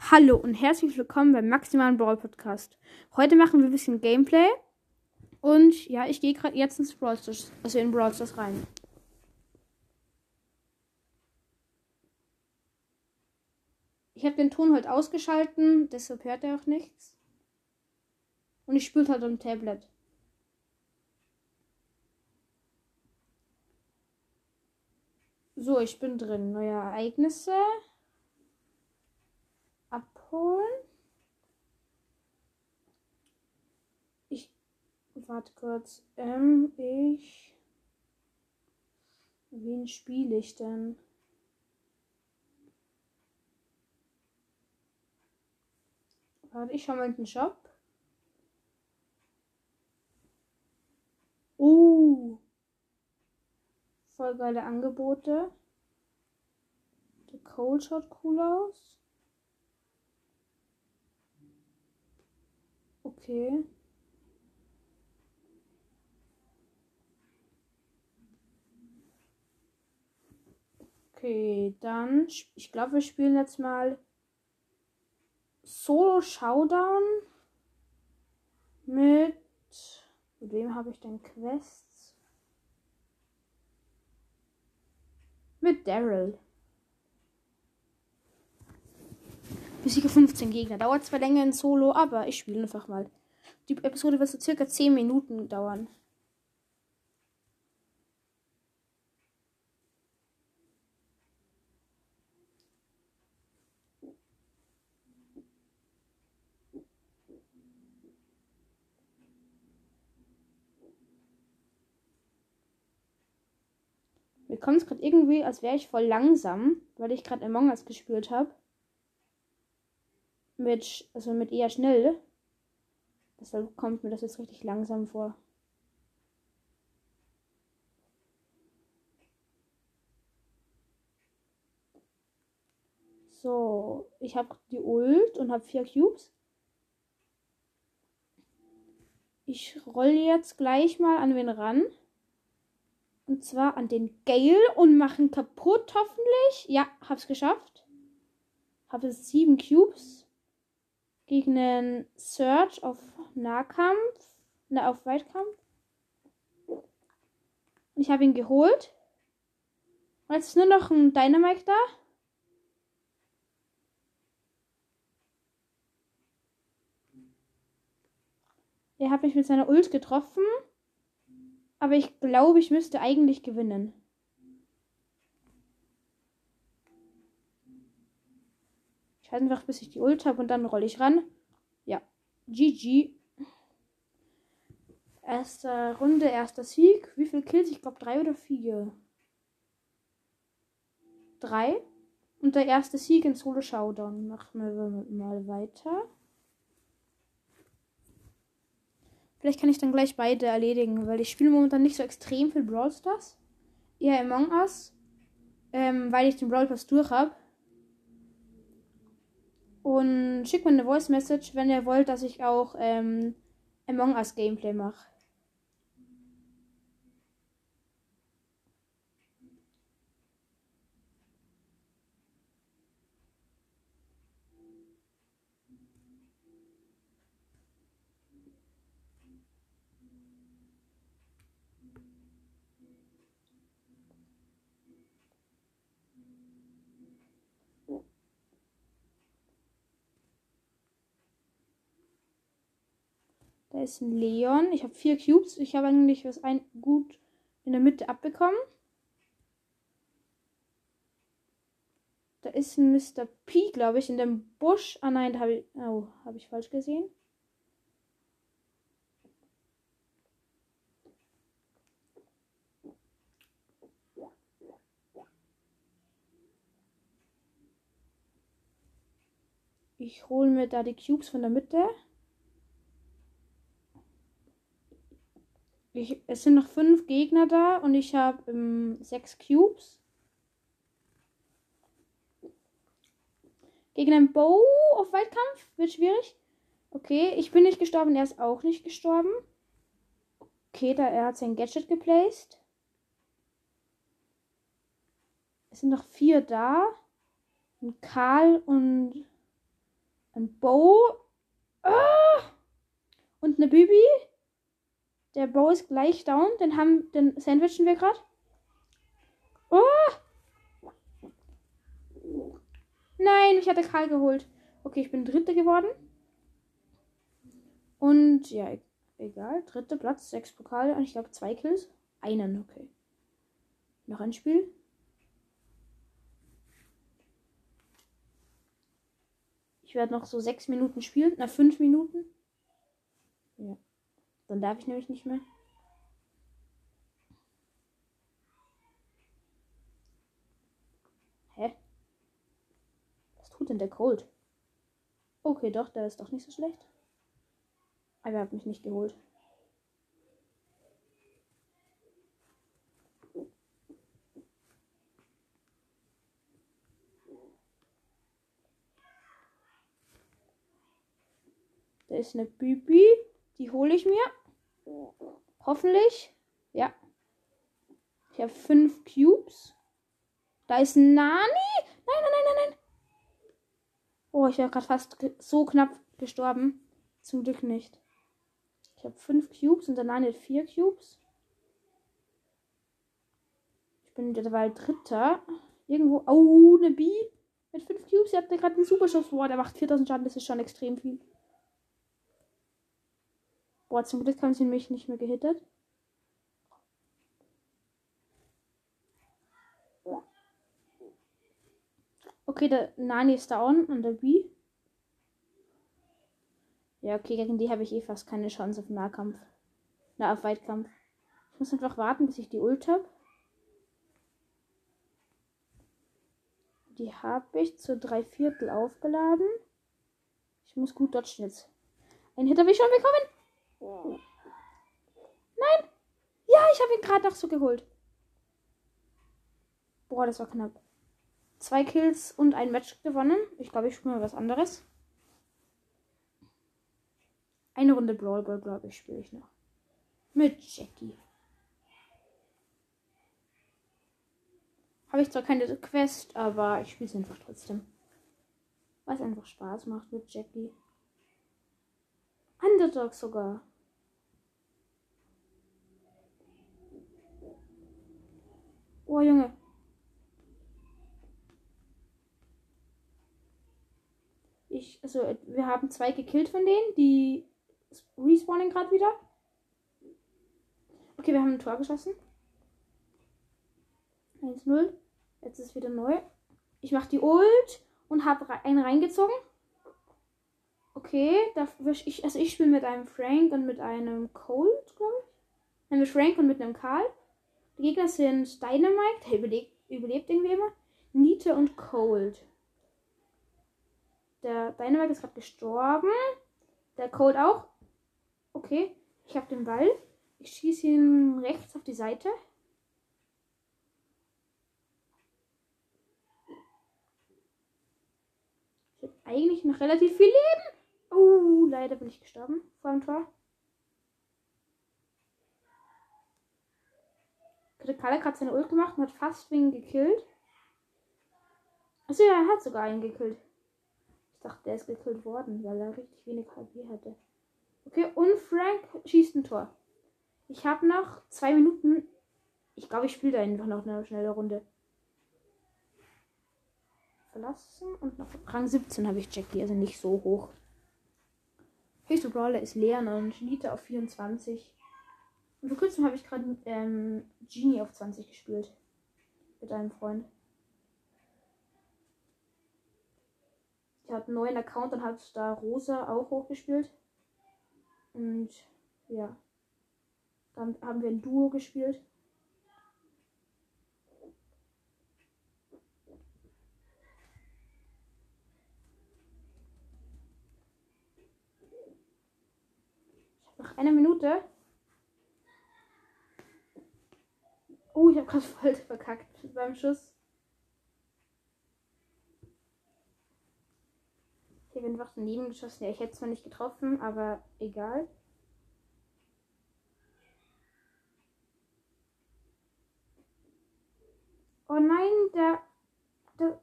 Hallo und herzlich willkommen beim Maximalen Brawl Podcast. Heute machen wir ein bisschen Gameplay. Und ja, ich gehe gerade jetzt ins Brawl Stars, also in Brawl Stars rein. Ich habe den Ton heute ausgeschalten, deshalb hört er auch nichts. Und ich spiele halt am Tablet. So, ich bin drin. Neue Ereignisse abholen. Ich warte kurz. Ähm, ich. Wen spiele ich denn? Warte, ich schau mal in den Shop. Uh. Voll geile Angebote. Der Cold schaut cool aus. Okay. Okay, dann, ich glaube, wir spielen jetzt mal Solo Showdown mit, mit wem habe ich denn Quests? Mit Daryl. Besiege 15 Gegner. Dauert zwar länger in Solo, aber ich spiele einfach mal. Die Episode wird so circa 10 Minuten dauern. Mir kommt es gerade irgendwie, als wäre ich voll langsam, weil ich gerade Among Us gespielt habe mit, also mit eher schnell. Deshalb kommt mir das jetzt richtig langsam vor. So, ich habe die Ult und habe vier Cubes. Ich rolle jetzt gleich mal an wen ran. Und zwar an den Gale und machen kaputt, hoffentlich. Ja, hab's geschafft. Habe sieben Cubes gegen einen Search auf Nahkampf, ne, auf Weitkampf. Und ich habe ihn geholt. Und jetzt ist nur noch ein Dynamite da. Er hat mich mit seiner Ult getroffen. Aber ich glaube, ich müsste eigentlich gewinnen. Ich halte einfach, bis ich die Ult habe und dann rolle ich ran. Ja. GG. Erste Runde, erster Sieg. Wie viel Kills? Ich glaube drei oder vier. Drei. Und der erste Sieg in Solo Showdown. Machen wir mal weiter. Vielleicht kann ich dann gleich beide erledigen, weil ich spiele momentan nicht so extrem viel Brawl Stars. Eher Among Us. Ähm, weil ich den Brawl Pass durch habe. Und schickt mir eine Voice Message, wenn ihr wollt, dass ich auch ähm, Among Us Gameplay mache. Da ist ein Leon. Ich habe vier Cubes. Ich habe eigentlich was ein gut in der Mitte abbekommen. Da ist ein Mr. P, glaube ich, in dem Busch. Ah nein, da habe ich. Oh, habe ich falsch gesehen. Ich hole mir da die Cubes von der Mitte. Ich, es sind noch fünf Gegner da und ich habe ähm, sechs Cubes. Gegen einen Bow auf Weitkampf wird schwierig. Okay, ich bin nicht gestorben, er ist auch nicht gestorben. Okay, da er hat sein Gadget geplaced. Es sind noch vier da. Und Karl und Ein Bow. Ah! Und eine Bibi. Der Bow ist gleich down. Den haben, den sandwichen wir gerade. Oh! Nein, ich hatte Karl geholt. Okay, ich bin Dritte geworden. Und ja, e- egal. Dritter Platz, sechs Pokale und ich glaube zwei Kills. Einen, okay. Noch ein Spiel. Ich werde noch so sechs Minuten spielen. Na, fünf Minuten. Ja. Dann darf ich nämlich nicht mehr. Hä? Was tut denn der Cold? Okay, doch, der ist doch nicht so schlecht. Aber er hat mich nicht geholt. Da ist eine Bibi. Die hole ich mir. Hoffentlich. Ja. Ich habe fünf Cubes. Da ist Nani. Nein, nein, nein, nein, nein. Oh, ich wäre gerade fast so knapp gestorben. Zum Glück nicht. Ich habe fünf Cubes und der Nani hat vier Cubes. Ich bin derweil Dritter. Irgendwo. Oh, eine B. Mit fünf Cubes. Ihr habt gerade einen Superschuss. Boah, der macht 4000 Schaden. Das ist schon extrem viel. Boah, zum Glück haben sie mich nicht mehr gehittet. Okay, der Nani ist down und der B. Ja, okay, gegen die habe ich eh fast keine Chance auf Nahkampf. Na, auf Weitkampf. Ich muss einfach warten, bis ich die Ult habe. Die habe ich zu drei Viertel aufgeladen. Ich muss gut dodgen jetzt. Ein Hit habe ich schon bekommen. Nein! Ja, ich habe ihn gerade noch so geholt. Boah, das war knapp. Zwei Kills und ein Match gewonnen. Ich glaube, ich spiele mal was anderes. Eine Runde Brawl Ball, glaube ich, spiele ich noch. Mit Jackie. Habe ich zwar keine Quest, aber ich spiele es einfach trotzdem. Weil es einfach Spaß macht mit Jackie. Underdog sogar. Oh, Junge. Ich, also, wir haben zwei gekillt von denen, die respawnen gerade wieder. Okay, wir haben ein Tor geschossen. 1-0. Jetzt ist wieder neu. Ich mache die Ult und habe einen reingezogen. Okay, da ich, also ich spiele mit einem Frank und mit einem Cold, glaube ich. Nein, mit Frank und mit einem Karl. Die Gegner sind Dynamite, der überlebt, überlebt irgendwie immer. Nita und Cold. Der Dynamite ist gerade gestorben. Der Cold auch. Okay, ich habe den Ball. Ich schieße ihn rechts auf die Seite. Ich habe eigentlich noch relativ viel Leben. Oh, leider bin ich gestorben vor dem Tor. Kalle hat gerade seine Ult gemacht und hat fast wen gekillt. Achso, ja, er hat sogar einen gekillt. Ich dachte, der ist gekillt worden, weil er richtig wenig HP hatte. Okay, und Frank schießt ein Tor. Ich habe noch zwei Minuten. Ich glaube, ich spiele da einfach noch eine schnelle Runde. Verlassen und noch Rang 17 habe ich Jackie, also nicht so hoch. Höchste Brawler ist Leon und Nita auf 24. Vor kurzem habe ich gerade ähm, Genie auf 20 gespielt. Mit einem Freund. Ich habe einen neuen Account und habe da Rosa auch hochgespielt. Und ja. Dann haben wir ein Duo gespielt. Noch eine Minute. Oh, ich habe gerade voll verkackt beim Schuss. Ich habe einfach daneben geschossen. Ja, ich hätte zwar nicht getroffen, aber egal. Oh nein, der, der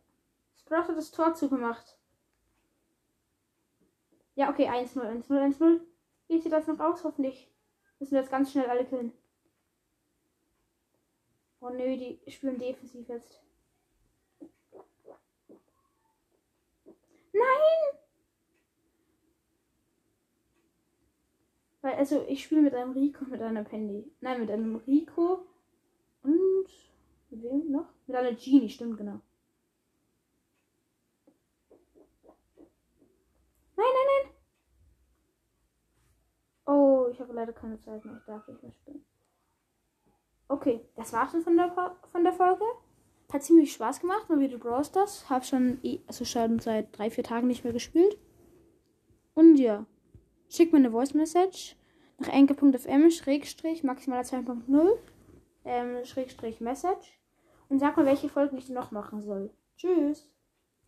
Sprout hat das Tor zugemacht. Ja, okay, 1-0, 1-0, 1-0. Wie sieht das noch aus? Hoffentlich müssen wir jetzt ganz schnell alle killen. Oh nö, die spielen defensiv jetzt. Nein! Weil, also, ich spiele mit einem Rico, mit einer Penny. Nein, mit einem Rico und. Mit wem noch? Mit einer Genie, stimmt, genau. Nein, nein, nein! Oh, ich habe leider keine Zeit mehr. Ich darf nicht mehr spielen. Okay, das war's schon von der, von der Folge. Hat ziemlich Spaß gemacht, mal wieder Brawl Stars. Hab schon, also schon seit drei, vier Tagen nicht mehr gespielt. Und ja, schickt mir eine Voice Message nach enke.fm schrägstrich maximaler 2.0 ähm, schrägstrich Message und sag mal, welche Folgen ich noch machen soll. Tschüss.